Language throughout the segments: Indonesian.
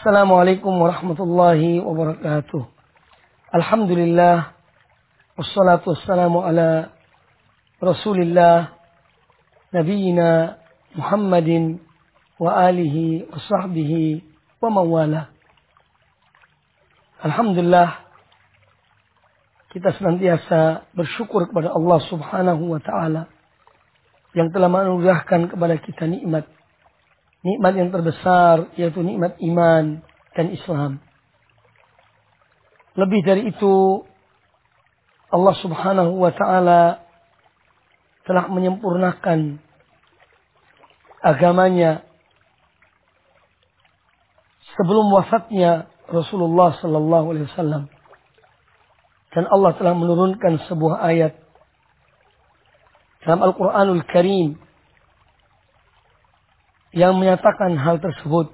Assalamualaikum warahmatullahi wabarakatuh. Alhamdulillah. Wassalatu wassalamu ala Rasulillah. Nabiina Muhammadin wa alihi wa sahbihi wa mawala. Alhamdulillah. Kita senantiasa bersyukur kepada Allah subhanahu wa ta'ala. Yang telah menganugerahkan kepada kita nikmat nikmat yang terbesar yaitu nikmat iman dan Islam. Lebih dari itu Allah Subhanahu wa taala telah menyempurnakan agamanya sebelum wafatnya Rasulullah sallallahu alaihi wasallam. Dan Allah telah menurunkan sebuah ayat dalam Al-Qur'anul Karim yang menyatakan hal tersebut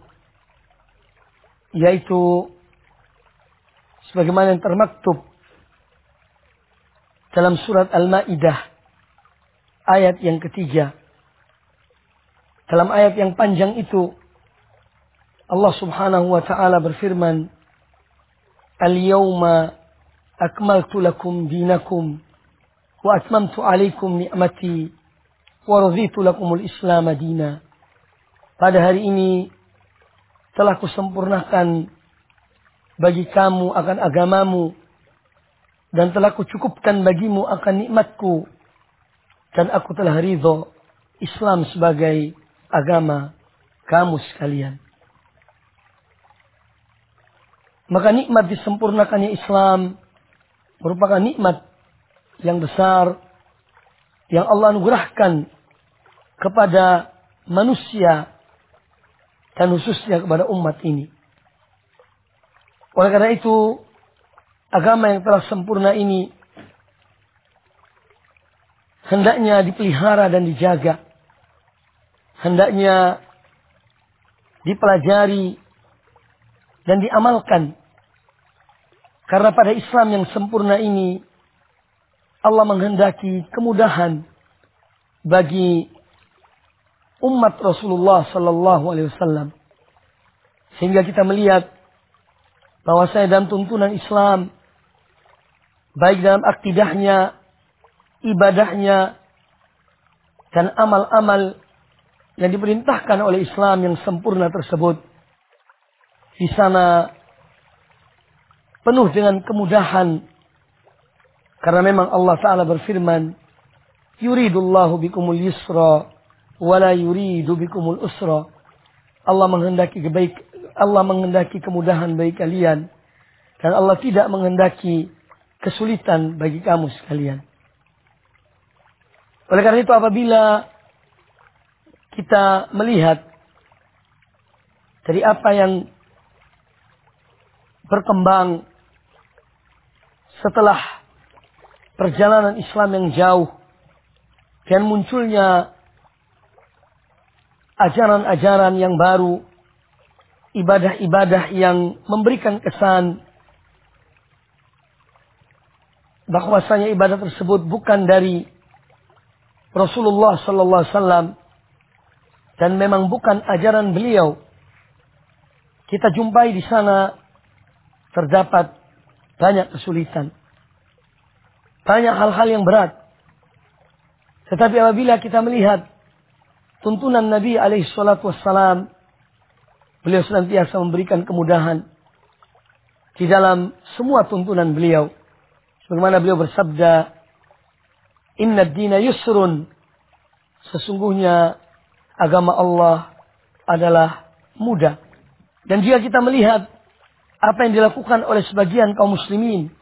yaitu sebagaimana yang termaktub dalam surat Al-Maidah ayat yang ketiga. Dalam ayat yang panjang itu Allah Subhanahu wa taala berfirman Al-yawma akmaltu lakum dinakum wa atmamtu alaikum ni'mati wa raditu lakumul islam dina pada hari ini telah kusempurnakan bagi kamu akan agamamu dan telah kucukupkan bagimu akan nikmatku dan aku telah ridho Islam sebagai agama kamu sekalian. Maka nikmat disempurnakannya Islam merupakan nikmat yang besar yang Allah anugerahkan kepada manusia dan khususnya kepada umat ini. Oleh karena itu, agama yang telah sempurna ini hendaknya dipelihara dan dijaga. Hendaknya dipelajari dan diamalkan. Karena pada Islam yang sempurna ini, Allah menghendaki kemudahan bagi umat Rasulullah Sallallahu Alaihi Wasallam. Sehingga kita melihat bahwa saya dalam tuntunan Islam, baik dalam akidahnya, ibadahnya, dan amal-amal yang diperintahkan oleh Islam yang sempurna tersebut, di sana penuh dengan kemudahan karena memang Allah Ta'ala berfirman, Yuridullahu bikumul yusra wala yuridu bikumul usra. Allah menghendaki kebaik Allah menghendaki kemudahan bagi kalian dan Allah tidak menghendaki kesulitan bagi kamu sekalian. Oleh karena itu apabila kita melihat dari apa yang berkembang setelah perjalanan Islam yang jauh dan munculnya ajaran-ajaran yang baru, ibadah-ibadah yang memberikan kesan bahwasanya ibadah tersebut bukan dari Rasulullah sallallahu alaihi wasallam dan memang bukan ajaran beliau. Kita jumpai di sana terdapat banyak kesulitan. Banyak hal-hal yang berat. Tetapi apabila kita melihat tuntunan Nabi alaihi salatu wassalam, beliau senantiasa memberikan kemudahan di dalam semua tuntunan beliau. Sebagaimana beliau bersabda, Inna dina yusrun. Sesungguhnya agama Allah adalah mudah. Dan jika kita melihat apa yang dilakukan oleh sebagian kaum muslimin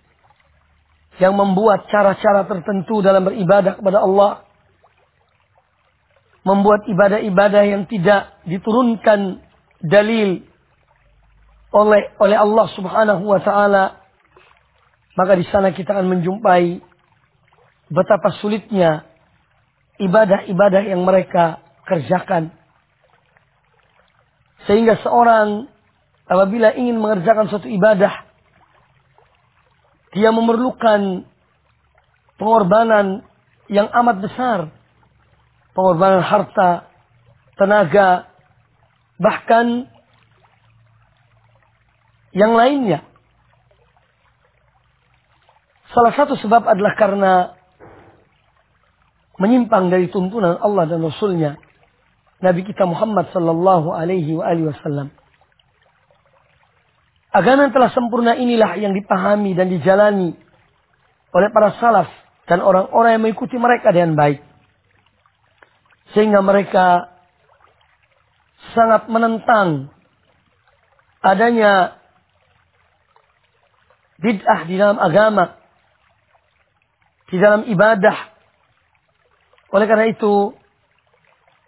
yang membuat cara-cara tertentu dalam beribadah kepada Allah membuat ibadah-ibadah yang tidak diturunkan dalil oleh oleh Allah Subhanahu wa taala maka di sana kita akan menjumpai betapa sulitnya ibadah-ibadah yang mereka kerjakan. Sehingga seorang apabila ingin mengerjakan suatu ibadah dia memerlukan pengorbanan yang amat besar pengorbanan harta, tenaga, bahkan yang lainnya. Salah satu sebab adalah karena menyimpang dari tuntunan Allah dan Rasulnya. Nabi kita Muhammad sallallahu alaihi wasallam. Agama yang telah sempurna inilah yang dipahami dan dijalani oleh para salaf dan orang-orang yang mengikuti mereka dengan baik. Sehingga mereka sangat menentang adanya bid'ah di dalam agama, di dalam ibadah. Oleh karena itu,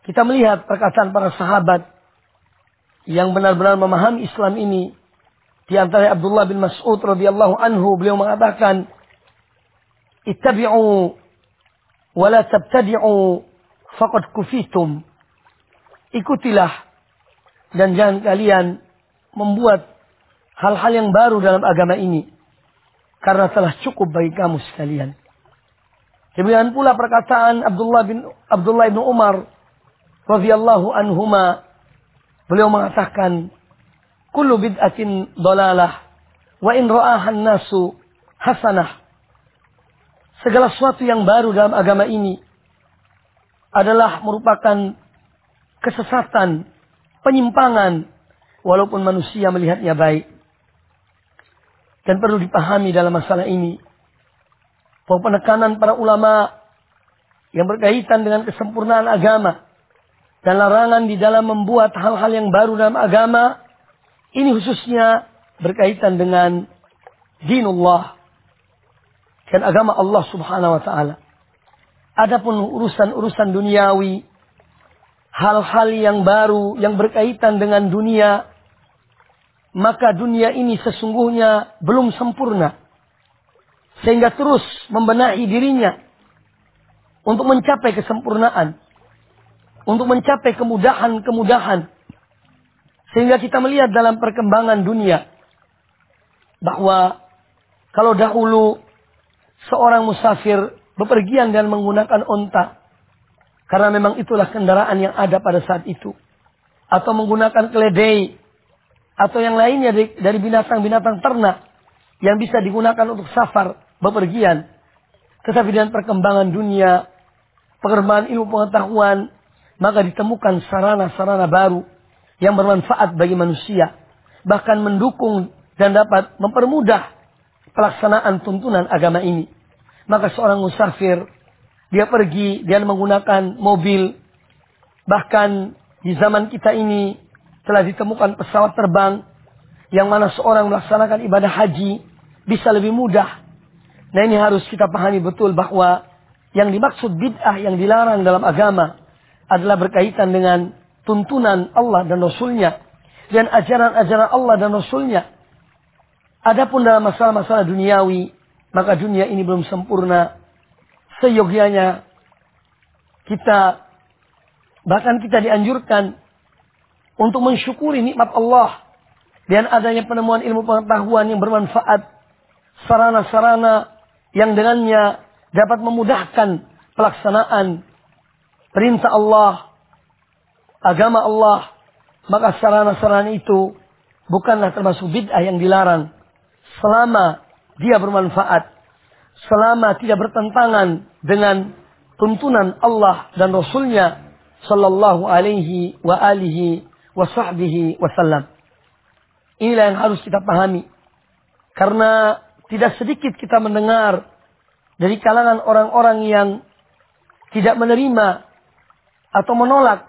kita melihat perkataan para sahabat yang benar-benar memahami Islam ini. Di antara Abdullah bin Mas'ud radhiyallahu anhu beliau mengatakan, "Ittabi'u wa la tabtadi'u faqad kufitum." Ikutilah dan jangan kalian membuat hal-hal yang baru dalam agama ini karena telah cukup bagi kamu sekalian. Demikian pula perkataan Abdullah bin Abdullah bin Umar radhiyallahu anhuma beliau mengatakan kullu bid'atin dalalah wa in ra'ahan nasu hasanah segala sesuatu yang baru dalam agama ini adalah merupakan kesesatan, penyimpangan walaupun manusia melihatnya baik. Dan perlu dipahami dalam masalah ini bahwa penekanan para ulama yang berkaitan dengan kesempurnaan agama dan larangan di dalam membuat hal-hal yang baru dalam agama ini khususnya berkaitan dengan dinullah dan agama Allah Subhanahu wa taala. Adapun urusan-urusan duniawi, hal-hal yang baru yang berkaitan dengan dunia, maka dunia ini sesungguhnya belum sempurna. Sehingga terus membenahi dirinya untuk mencapai kesempurnaan untuk mencapai kemudahan-kemudahan. Sehingga kita melihat dalam perkembangan dunia bahwa kalau dahulu seorang musafir bepergian dan menggunakan onta karena memang itulah kendaraan yang ada pada saat itu. Atau menggunakan keledai. Atau yang lainnya dari binatang-binatang ternak. Yang bisa digunakan untuk safar bepergian. Tetapi dengan perkembangan dunia pengembangan ilmu pengetahuan maka ditemukan sarana-sarana baru yang bermanfaat bagi manusia, bahkan mendukung dan dapat mempermudah pelaksanaan tuntunan agama ini. Maka seorang musafir, dia pergi, dia menggunakan mobil, bahkan di zaman kita ini telah ditemukan pesawat terbang yang mana seorang melaksanakan ibadah haji bisa lebih mudah. Nah ini harus kita pahami betul bahwa yang dimaksud bid'ah yang dilarang dalam agama adalah berkaitan dengan tuntunan Allah dan Rasulnya. Dan ajaran-ajaran Allah dan Rasulnya. Adapun dalam masalah-masalah duniawi, maka dunia ini belum sempurna. Seyogianya kita, bahkan kita dianjurkan untuk mensyukuri nikmat Allah. Dan adanya penemuan ilmu pengetahuan yang bermanfaat. Sarana-sarana yang dengannya dapat memudahkan pelaksanaan perintah Allah, agama Allah, maka sarana-sarana itu bukanlah termasuk bid'ah yang dilarang. Selama dia bermanfaat, selama tidak bertentangan dengan tuntunan Allah dan Rasulnya Sallallahu alaihi wa alihi wa sahbihi wasallam. Inilah yang harus kita pahami. Karena tidak sedikit kita mendengar dari kalangan orang-orang yang tidak menerima atau menolak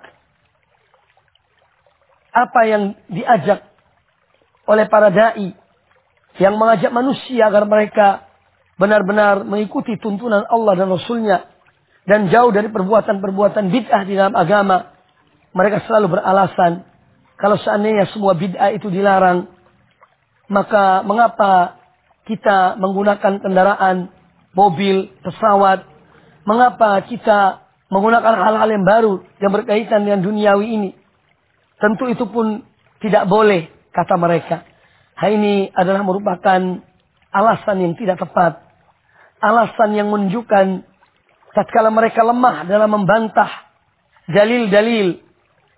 apa yang diajak oleh para dai yang mengajak manusia agar mereka benar-benar mengikuti tuntunan Allah dan Rasulnya dan jauh dari perbuatan-perbuatan bid'ah di dalam agama. Mereka selalu beralasan kalau seandainya semua bid'ah itu dilarang, maka mengapa kita menggunakan kendaraan, mobil, pesawat? Mengapa kita menggunakan hal-hal yang baru yang berkaitan dengan duniawi ini. Tentu itu pun tidak boleh, kata mereka. Hal ini adalah merupakan alasan yang tidak tepat. Alasan yang menunjukkan tatkala mereka lemah dalam membantah dalil-dalil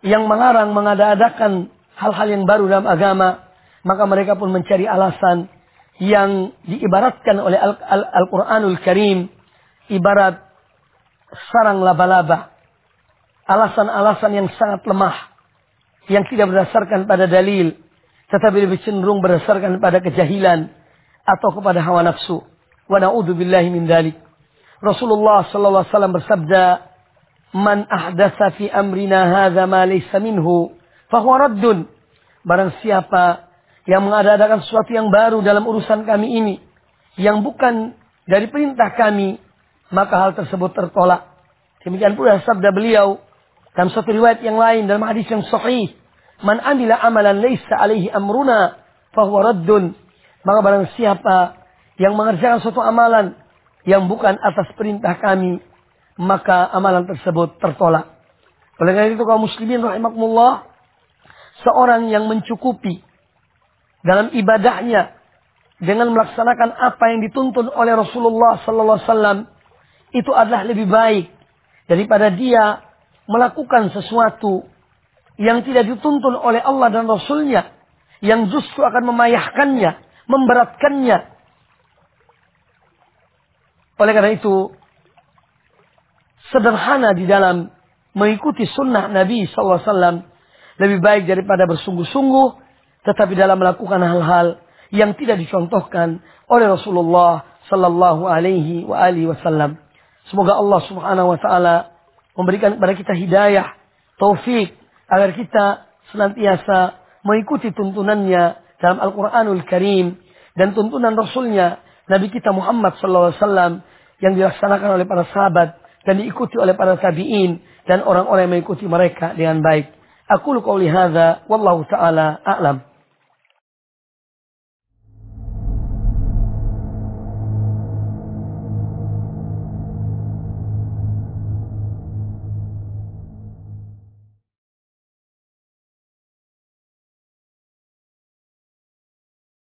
yang melarang mengada-adakan hal-hal yang baru dalam agama. maka mereka pun mencari alasan yang diibaratkan oleh Al-Quranul Al Al Karim ibarat sarang laba-laba. Alasan-alasan yang sangat lemah. Yang tidak berdasarkan pada dalil. Tetapi lebih cenderung berdasarkan pada kejahilan. Atau kepada hawa nafsu. Wa na'udzubillahi min dalik. Rasulullah sallallahu alaihi wasallam bersabda, "Man ahdatsa fi amrina hadza ma laysa minhu, fahuwa raddun." Barang siapa yang mengadakan sesuatu yang baru dalam urusan kami ini yang bukan dari perintah kami, maka hal tersebut tertolak. Demikian pula sabda beliau dalam satu riwayat yang lain dalam hadis yang sahih, "Man amila amalan laisa alaihi amruna, fahuwa raddun." Maka barang siapa yang mengerjakan suatu amalan yang bukan atas perintah kami, maka amalan tersebut tertolak. Oleh karena itu kaum muslimin rahimakumullah, seorang yang mencukupi dalam ibadahnya dengan melaksanakan apa yang dituntun oleh Rasulullah sallallahu alaihi wasallam itu adalah lebih baik daripada dia melakukan sesuatu yang tidak dituntun oleh Allah dan Rasulnya yang justru akan memayahkannya, memberatkannya, oleh karena itu, sederhana di dalam mengikuti sunnah Nabi SAW lebih baik daripada bersungguh-sungguh, tetapi dalam melakukan hal-hal yang tidak dicontohkan oleh Rasulullah Sallallahu Alaihi Wasallam. Semoga Allah Subhanahu Wa Taala memberikan kepada kita hidayah, taufik agar kita senantiasa mengikuti tuntunannya dalam Al-Quranul Karim dan tuntunan Rasulnya Nabi kita Muhammad Wasallam yang dilaksanakan oleh para sahabat dan diikuti oleh para tabi'in dan orang-orang yang mengikuti mereka dengan baik. Aku lu qauli hadza wallahu taala a'lam.